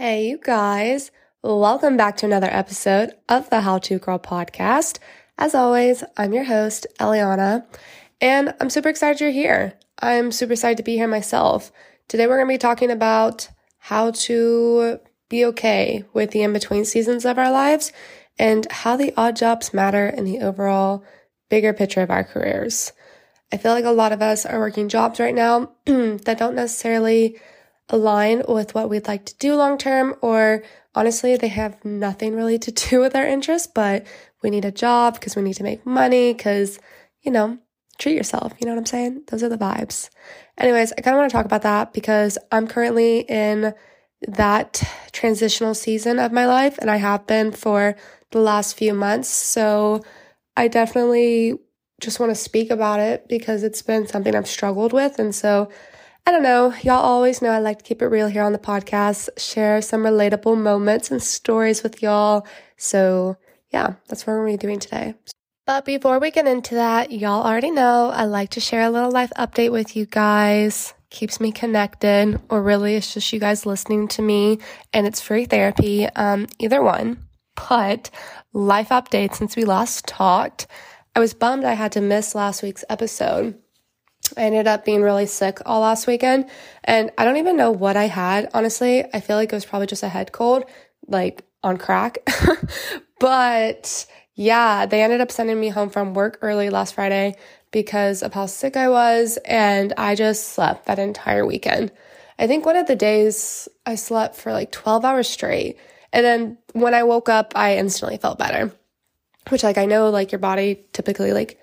Hey, you guys. Welcome back to another episode of the How To Girl podcast. As always, I'm your host, Elliana, and I'm super excited you're here. I'm super excited to be here myself. Today, we're going to be talking about how to be okay with the in between seasons of our lives and how the odd jobs matter in the overall bigger picture of our careers. I feel like a lot of us are working jobs right now that don't necessarily align with what we'd like to do long term, or honestly, they have nothing really to do with our interests, but we need a job because we need to make money because, you know, treat yourself. You know what I'm saying? Those are the vibes. Anyways, I kind of want to talk about that because I'm currently in that transitional season of my life and I have been for the last few months. So I definitely just want to speak about it because it's been something I've struggled with. And so I don't know. Y'all always know I like to keep it real here on the podcast, share some relatable moments and stories with y'all. So, yeah, that's what we're going to be doing today. But before we get into that, y'all already know I like to share a little life update with you guys. Keeps me connected, or really, it's just you guys listening to me, and it's free therapy. Um, either one. But life update since we last talked. I was bummed I had to miss last week's episode. I ended up being really sick all last weekend and I don't even know what I had. Honestly, I feel like it was probably just a head cold, like on crack. but yeah, they ended up sending me home from work early last Friday because of how sick I was and I just slept that entire weekend. I think one of the days I slept for like 12 hours straight. And then when I woke up, I instantly felt better. Which like I know like your body typically like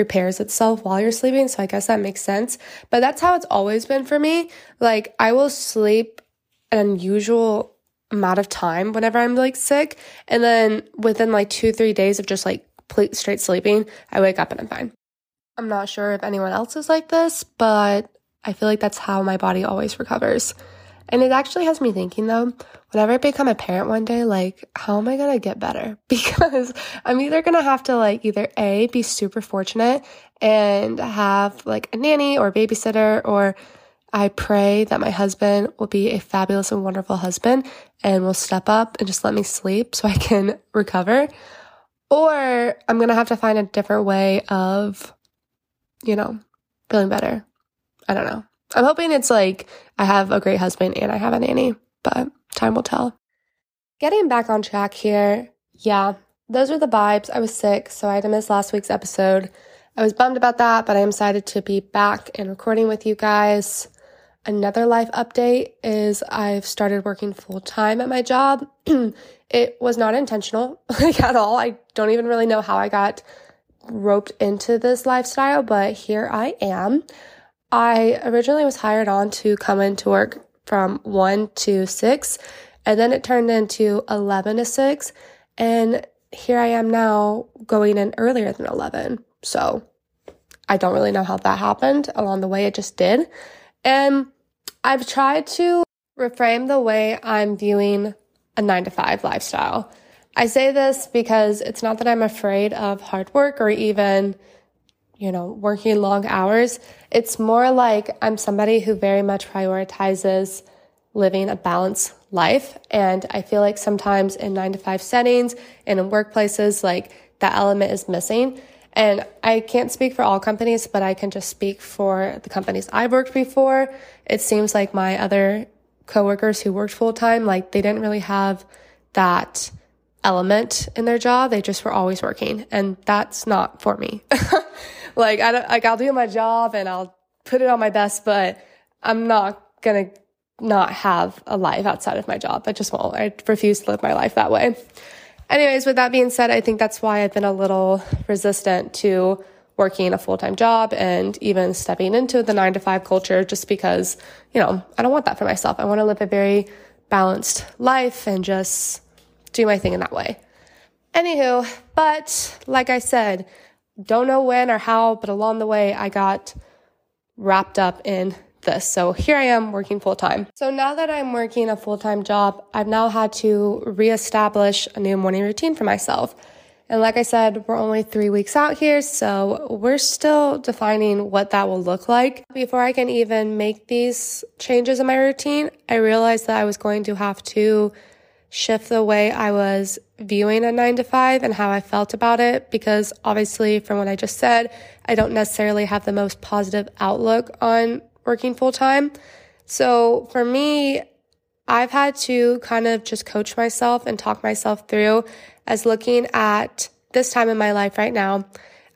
repairs itself while you're sleeping. So I guess that makes sense. But that's how it's always been for me. Like I will sleep an unusual amount of time whenever I'm like sick. And then within like two, three days of just like straight sleeping, I wake up and I'm fine. I'm not sure if anyone else is like this, but I feel like that's how my body always recovers. And it actually has me thinking though, whenever I become a parent one day, like, how am I to get better? Because I'm either to have to like either A, be super fortunate and have like a nanny or a babysitter, or I pray that my husband will be a fabulous and wonderful husband and will step up and just let me sleep so I can recover. Or I'm to have to find a different way of, you know, feeling better. I don't know. I'm hoping it's like I have a great husband and I have a nanny, but time will tell. Getting back on track here, yeah, those are the vibes. I was sick, so I had to miss last week's episode. I was bummed about that, but I am excited to be back and recording with you guys. Another life update is I've started working full time at my job. it was not intentional like at all. I don't even really know how I got roped into this lifestyle, but here I am. I originally was hired on to come into work from 1 to 6, and then it turned into 11 to 6, and here I am now going in earlier than 11. So I don't really know how that happened. Along the way, it just did. And I've tried to reframe the way I'm viewing a nine to five lifestyle. I say this because it's not that I'm afraid of hard work or even you know, working long hours. It's more like I'm somebody who very much prioritizes living a balanced life. And I feel like sometimes in nine to five settings and in workplaces, like that element is missing. And I can't speak for all companies, but I can just speak for the companies I've worked before. It seems like my other coworkers who worked full time, like they didn't really have that element in their job. They just were always working. And that's not for me. like I don't, like I'll do my job and I'll put it on my best, but I'm not gonna not have a life outside of my job. I just won't. I refuse to live my life that way. Anyways, with that being said, I think that's why I've been a little resistant to working a full time job and even stepping into the nine to five culture just because, you know, I don't want that for myself. I want to live a very balanced life and just do my thing in that way. Anywho, but like I said, don't know when or how, but along the way, I got wrapped up in this. So here I am working full time. So now that I'm working a full time job, I've now had to reestablish a new morning routine for myself. And like I said, we're only three weeks out here, so we're still defining what that will look like. Before I can even make these changes in my routine, I realized that I was going to have to shift the way I was viewing a nine to five and how I felt about it. Because obviously, from what I just said, I don't necessarily have the most positive outlook on working full time. So for me, I've had to kind of just coach myself and talk myself through as looking at this time in my life right now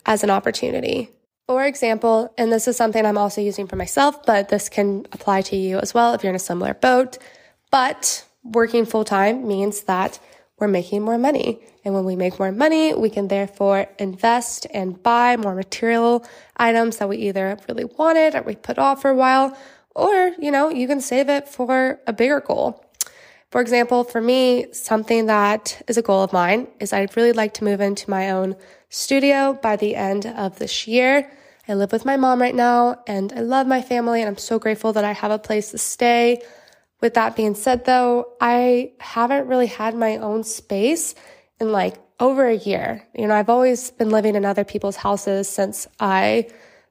as an opportunity. For example, and this is something I'm also using for myself, but this can apply to you as well if you're in a similar boat. But working full time means that we're making more money. And when we make more money, we can therefore invest and buy more material items that we either really wanted or we put off for a while, or, you know, you can save it for a bigger goal. For example, for me, something that is a goal of mine is I'd really like to move into my own studio by the end of this year. I live with my mom right now and I love my family and I'm so grateful that I have a place to stay. With that being said though, I haven't really had my own space in like over a year. You know, I've always been living in other people's houses since I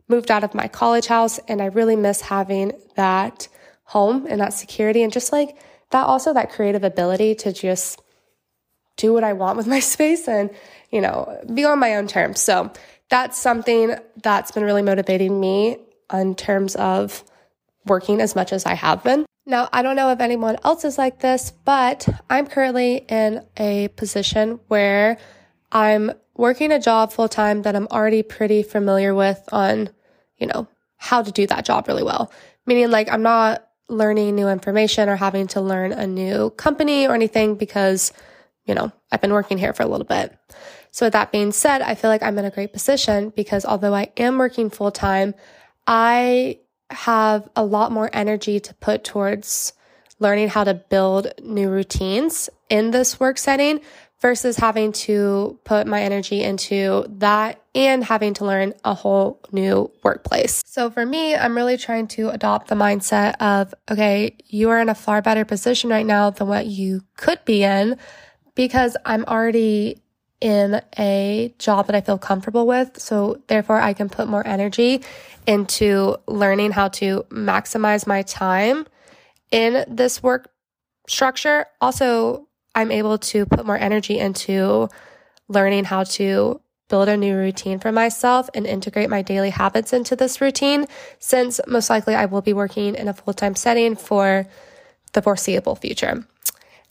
moved out of my college house and I really miss having that home and that security and just like that also that creative ability to just do what I want with my space and, you know, be on my own terms. So that's something that's been really motivating me in terms of working as much as I have been. Now, I don't know if anyone else is like this, but I'm currently in a position where I'm working a job full time that I'm already pretty familiar with on, you know, how to do that job really well. Meaning like I'm not learning new information or having to learn a new company or anything because, you know, I've been working here for a little bit. So with that being said, I feel like I'm in a great position because although I am working full time, I have a lot more energy to put towards learning how to build new routines in this work setting versus having to put my energy into that and having to learn a whole new workplace. So for me, I'm really trying to adopt the mindset of, okay, you are in a far better position right now than what you could be in because I'm already in a job that I feel comfortable with. So therefore I can put more energy into learning how to maximize my time in this work structure. Also, I'm able to put more energy into learning how to build a new routine for myself and integrate my daily habits into this routine, since most likely I will be working in a full time setting for the foreseeable future.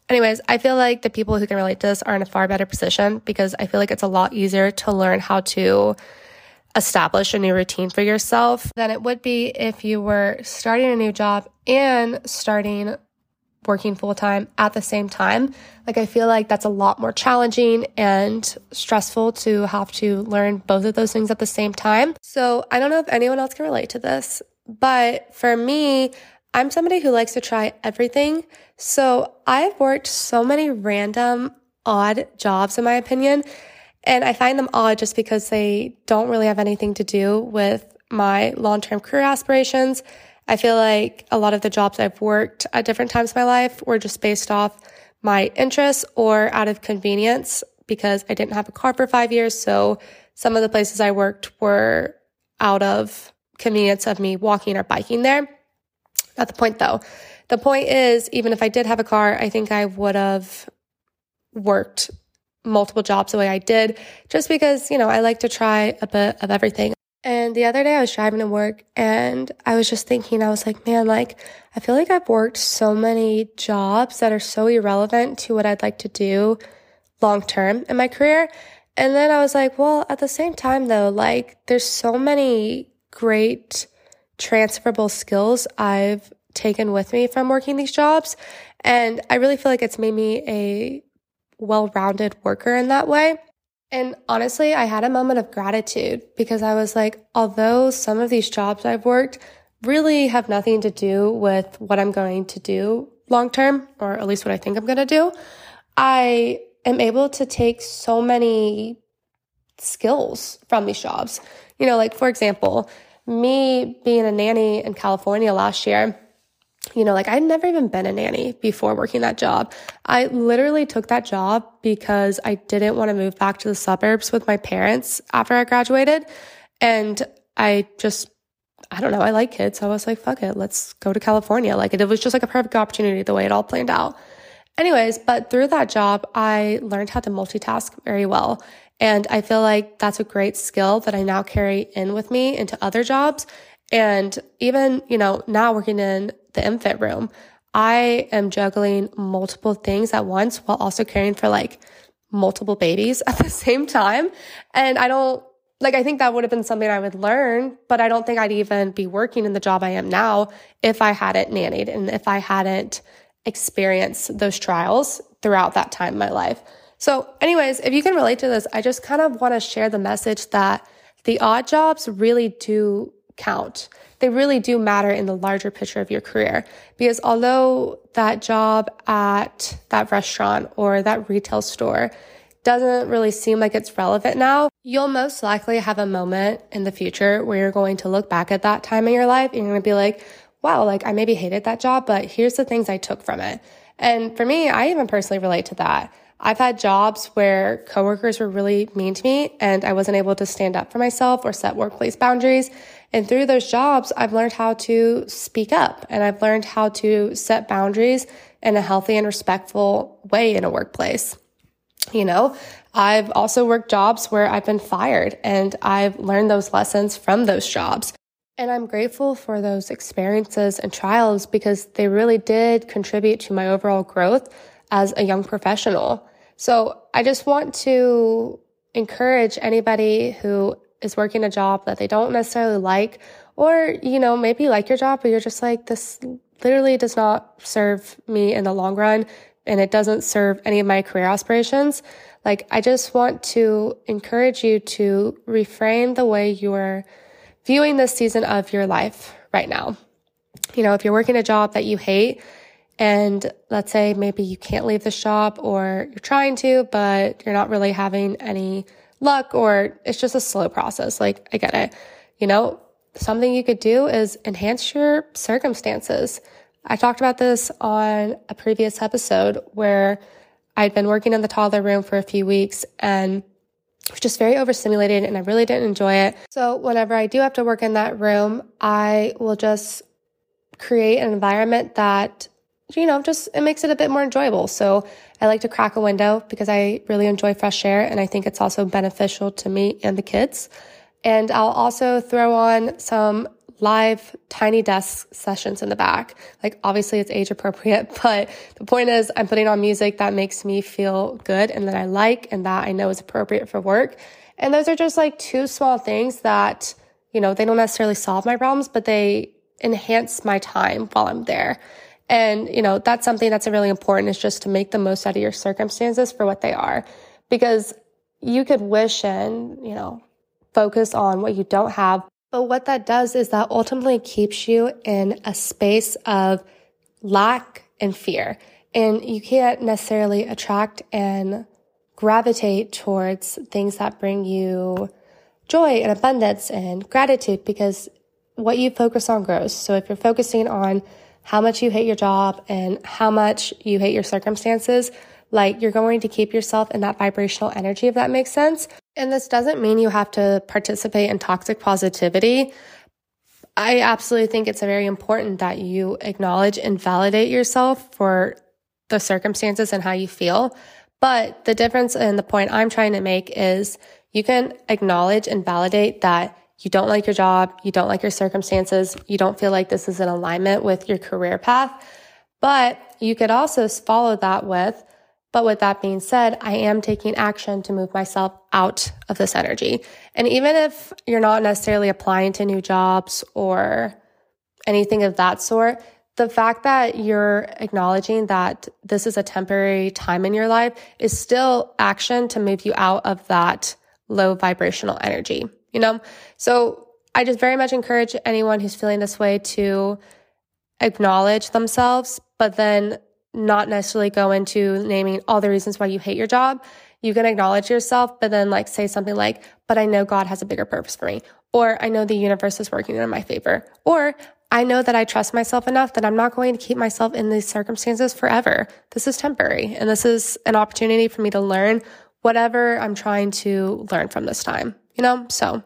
Anyways, I feel like the people who can relate to this are in a far better position because I feel like it's a lot easier to learn how to establish a new routine for yourself than it would be if you were starting a new job and starting working full time at the same time. Like, I feel like that's a lot more challenging and stressful to have to learn both of those things at the same time. So, I don't know if anyone else can relate to this, but for me, I'm somebody who likes to try everything. So, I've worked so many random, odd jobs, in my opinion. And I find them odd just because they don't really have anything to do with my long term career aspirations. I feel like a lot of the jobs I've worked at different times of my life were just based off my interests or out of convenience because I didn't have a car for five years. So some of the places I worked were out of convenience of me walking or biking there. Not the point though. The point is, even if I did have a car, I think I would have worked multiple jobs the way I did just because, you know, I like to try a bit of everything. And the other day I was driving to work and I was just thinking, I was like, man, like, I feel like I've worked so many jobs that are so irrelevant to what I'd like to do long term in my career. And then I was like, well, at the same time though, like, there's so many great transferable skills I've taken with me from working these jobs. And I really feel like it's made me a well rounded worker in that way. And honestly, I had a moment of gratitude because I was like, although some of these jobs I've worked really have nothing to do with what I'm going to do long term, or at least what I think I'm going to do, I am able to take so many skills from these jobs. You know, like for example, me being a nanny in California last year, you know, like I'd never even been a nanny before working that job. I literally took that job because I didn't want to move back to the suburbs with my parents after I graduated. And I just, I don't know, I like kids. So I was like, fuck it, let's go to California. Like it was just like a perfect opportunity the way it all planned out. Anyways, but through that job, I learned how to multitask very well. And I feel like that's a great skill that I now carry in with me into other jobs. And even, you know, now working in the infant room, I am juggling multiple things at once while also caring for like multiple babies at the same time. And I don't like, I think that would have been something I would learn, but I don't think I'd even be working in the job I am now if I hadn't nannied and if I hadn't experienced those trials throughout that time in my life. So, anyways, if you can relate to this, I just kind of want to share the message that the odd jobs really do count. They really do matter in the larger picture of your career. Because although that job at that restaurant or that retail store doesn't really seem like it's relevant now, you'll most likely have a moment in the future where you're going to look back at that time in your life and you're going to be like, wow, like I maybe hated that job, but here's the things I took from it. And for me, I even personally relate to that. I've had jobs where coworkers were really mean to me and I wasn't able to stand up for myself or set workplace boundaries. And through those jobs, I've learned how to speak up and I've learned how to set boundaries in a healthy and respectful way in a workplace. You know, I've also worked jobs where I've been fired and I've learned those lessons from those jobs. And I'm grateful for those experiences and trials because they really did contribute to my overall growth as a young professional. So I just want to encourage anybody who is working a job that they don't necessarily like, or, you know, maybe like your job, but you're just like, this literally does not serve me in the long run and it doesn't serve any of my career aspirations. Like, I just want to encourage you to reframe the way you're viewing this season of your life right now. You know, if you're working a job that you hate, and let's say maybe you can't leave the shop or you're trying to, but you're not really having any luck or it's just a slow process. Like, I get it. You know, something you could do is enhance your circumstances. I talked about this on a previous episode where I'd been working in the toddler room for a few weeks and it was just very overstimulated and I really didn't enjoy it. So whenever I do have to work in that room, I will just create an environment that you know, just it makes it a bit more enjoyable. So I like to crack a window because I really enjoy fresh air and I think it's also beneficial to me and the kids. And I'll also throw on some live tiny desk sessions in the back. Like obviously it's age appropriate, but the point is I'm putting on music that makes me feel good and that I like and that I know is appropriate for work. And those are just like two small things that, you know, they don't necessarily solve my problems, but they enhance my time while I'm there. And, you know, that's something that's really important is just to make the most out of your circumstances for what they are. Because you could wish and, you know, focus on what you don't have. But what that does is that ultimately keeps you in a space of lack and fear. And you can't necessarily attract and gravitate towards things that bring you joy and abundance and gratitude because what you focus on grows. So if you're focusing on how much you hate your job and how much you hate your circumstances, like you're going to keep yourself in that vibrational energy, if that makes sense. And this doesn't mean you have to participate in toxic positivity. I absolutely think it's very important that you acknowledge and validate yourself for the circumstances and how you feel. But the difference and the point I'm trying to make is you can acknowledge and validate that you don't like your job, you don't like your circumstances, you don't feel like this is in alignment with your career path. But you could also follow that with, but with that being said, I am taking action to move myself out of this energy. And even if you're not necessarily applying to new jobs or anything of that sort, the fact that you're acknowledging that this is a temporary time in your life is still action to move you out of that low vibrational energy you know? So I just very much encourage anyone who's feeling this way to acknowledge themselves, but then not necessarily go into naming all the reasons why you hate your job. You can acknowledge yourself, but then like say something like, but I know God has a bigger purpose for me. Or I know the universe is working in my favor. Or I know that I trust myself enough that I'm not going to keep myself in these circumstances forever. This is temporary and this is an opportunity for me to learn whatever I'm trying to learn from this time, you know? So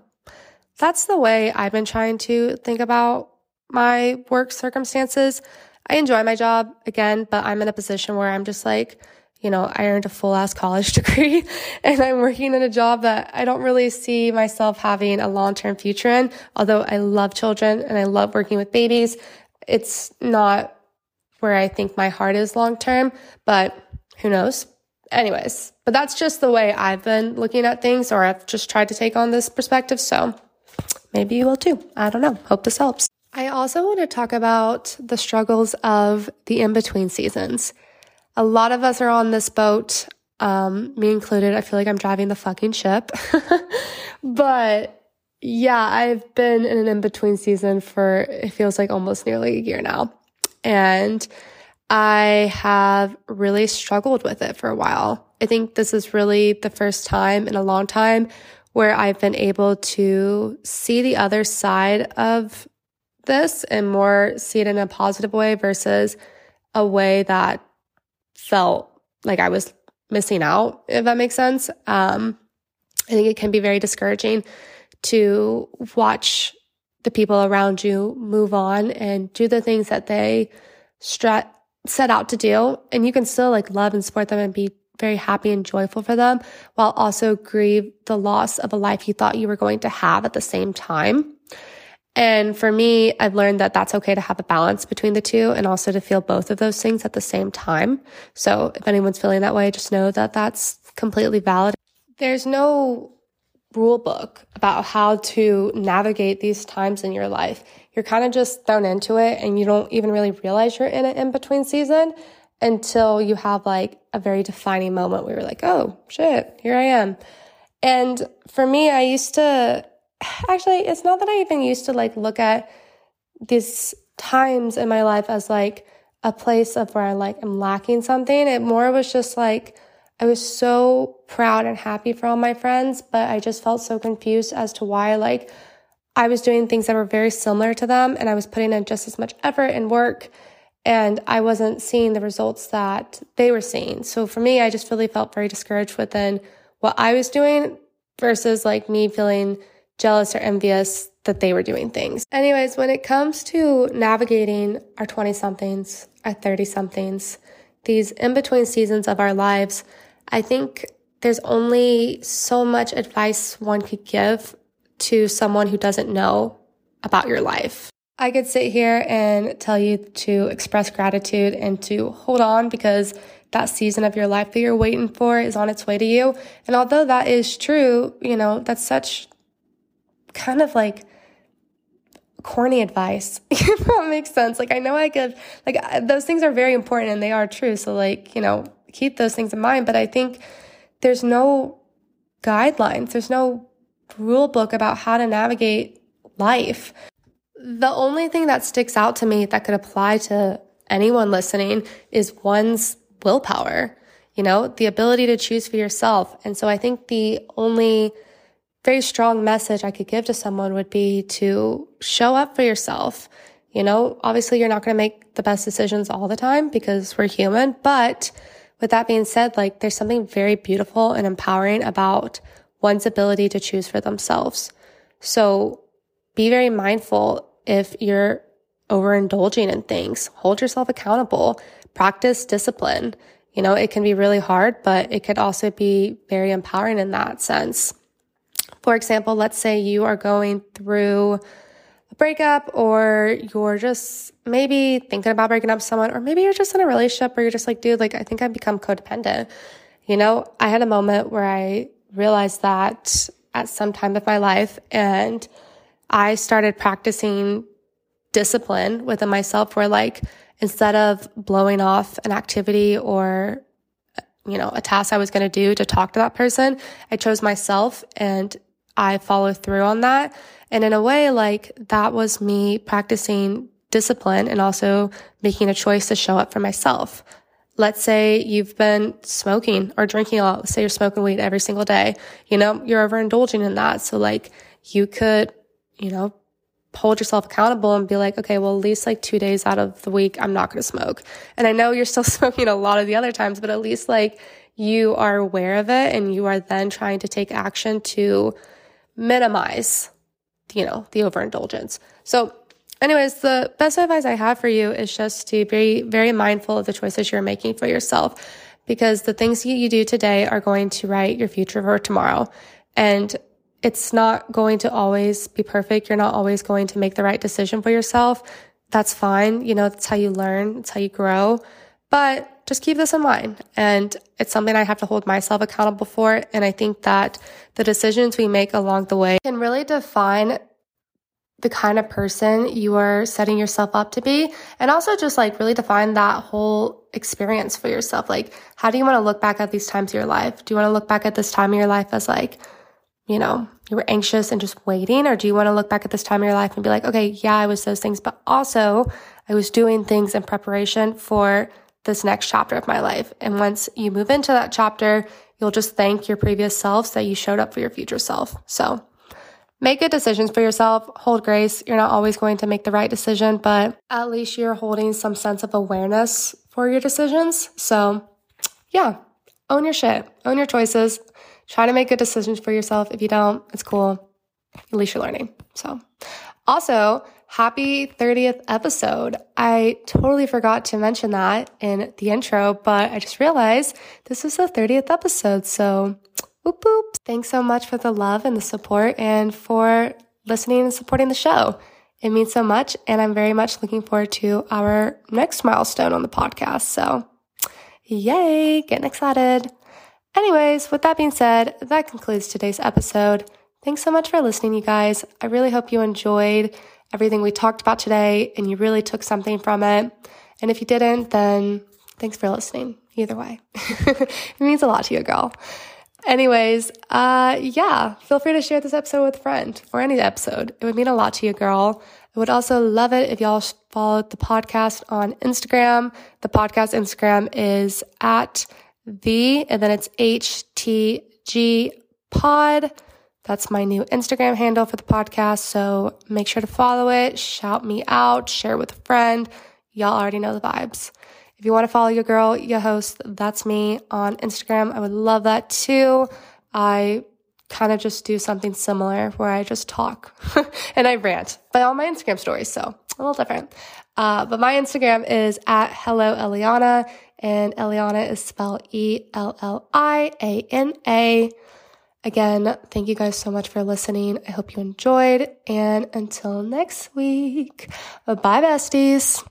that's the way I've been trying to think about my work circumstances. I enjoy my job again, but I'm in a position where I'm just like, you know, I earned a full ass college degree and I'm working in a job that I don't really see myself having a long term future in. Although I love children and I love working with babies, it's not where I think my heart is long term, but who knows? Anyways, but that's just the way I've been looking at things, or I've just tried to take on this perspective. So maybe you will too. I don't know. Hope this helps. I also want to talk about the struggles of the in between seasons. A lot of us are on this boat, um, me included. I feel like I'm driving the fucking ship. but yeah, I've been in an in between season for it feels like almost nearly a year now. And I have really struggled with it for a while. I think this is really the first time in a long time where I've been able to see the other side of this and more see it in a positive way versus a way that felt like I was missing out, if that makes sense. Um, I think it can be very discouraging to watch the people around you move on and do the things that they stra- set out to do. And you can still like love and support them and be very happy and joyful for them while also grieve the loss of a life you thought you were going to have at the same time. And for me, I've learned that that's okay to have a balance between the two and also to feel both of those things at the same time. So if anyone's feeling that way, just know that that's completely valid. There's no rule book about how to navigate these times in your life. You're kind of just thrown into it and you don't even really realize you're in an in between season until you have like a very defining moment where you're like, oh shit, here I am. And for me, I used to actually, it's not that I even used to like look at these times in my life as like a place of where I like am lacking something. It more was just like, I was so proud and happy for all my friends, but I just felt so confused as to why like I was doing things that were very similar to them and I was putting in just as much effort and work and I wasn't seeing the results that they were seeing. So for me, I just really felt very discouraged within what I was doing versus like me feeling jealous or envious that they were doing things. Anyways, when it comes to navigating our 20 somethings, our 30 somethings, these in between seasons of our lives, I think there's only so much advice one could give to someone who doesn't know about your life. I could sit here and tell you to express gratitude and to hold on because that season of your life that you're waiting for is on its way to you. And although that is true, you know, that's such kind of like corny advice, if that makes sense. Like, I know I could like, uh, those things are very important and they are true. So, like, you know, keep those things in mind. But I think there's no guidelines, there's no rule book about how to navigate life. The only thing that sticks out to me that could apply to anyone listening is one's willpower, you know, the ability to choose for yourself. And so I think the only very strong message I could give to someone would be to show up for yourself. You know, obviously you're not going to make the best decisions all the time because we're human. But with that being said, like there's something very beautiful and empowering about one's ability to choose for themselves. So be very mindful if you're overindulging in things. Hold yourself accountable. Practice discipline. You know, it can be really hard, but it could also be very empowering in that sense. For example, let's say you are going through a breakup or you're just maybe thinking about breaking up someone, or maybe you're just in a relationship where you're just like, dude, like, I think I've become codependent. You know, I had a moment where I realized that at some time of my life and I started practicing discipline within myself where like instead of blowing off an activity or you know a task I was going to do to talk to that person I chose myself and I follow through on that. And in a way, like that was me practicing discipline and also making a choice to show up for myself. Let's say you've been smoking or drinking a lot. Say you're smoking weed every single day. You know, you're overindulging in that. So like you could, you know, hold yourself accountable and be like, okay, well, at least like two days out of the week, I'm not going to smoke. And I know you're still smoking a lot of the other times, but at least like you are aware of it and you are then trying to take action to minimize, you know, the overindulgence. So, anyways, the best advice I have for you is just to be very mindful of the choices you're making for yourself because the things you do today are going to write your future for tomorrow. And it's not going to always be perfect. You're not always going to make the right decision for yourself. That's fine. You know, that's how you learn. It's how you grow. But just keep this in mind. And it's something I have to hold myself accountable for. And I think that the decisions we make along the way can really define the kind of person you are setting yourself up to be. And also just like really define that whole experience for yourself. Like, how do you want to look back at these times of your life? Do you want to look back at this time of your life as like, you know, you were anxious and just waiting? Or do you want to look back at this time of your life and be like, okay, yeah, I was those things, but also I was doing things in preparation for this next chapter of my life. And once you move into that chapter, you'll just thank your previous selves that you showed up for your future self. So make good decisions for yourself, hold grace. You're not always going to make the right decision, but at least you're holding some sense of awareness for your decisions. So yeah, own your shit, own your choices. Try to make good decisions for yourself. If you don't, it's cool. At least you're learning. So also, happy 30th episode. I totally forgot to mention that in the intro, but I just realized this is the 30th episode. So, Thanks so much for the love and the support and for listening and supporting the show. It means so much. And I'm very much looking forward to our next milestone on the podcast. So, yay, getting excited. Anyways, with that being said, that concludes today's episode. Thanks so much for listening, you guys. I really hope you enjoyed everything we talked about today and you really took something from it. And if you didn't, then thanks for listening. Either way, it means a lot to you, girl. Anyways, uh, yeah, feel free to share this episode with a friend or any episode. It would mean a lot to you, girl. I would also love it if y'all followed the podcast on Instagram. The podcast Instagram is at the, and then it's HTG pod. That's my new Instagram handle for the podcast. So make sure to follow it, shout me out, share with a friend. Y'all already know the vibes. If you want to follow your girl, your host, that's me on Instagram. I would love that too. I kind of just do something similar where I just talk and I rant, but on my Instagram stories. So a little different. Uh, but my Instagram is at hello Elliana and Elliana is spelled E L L I A N A. Again, thank you guys so much for listening. I hope you enjoyed. And until next week, bye, besties.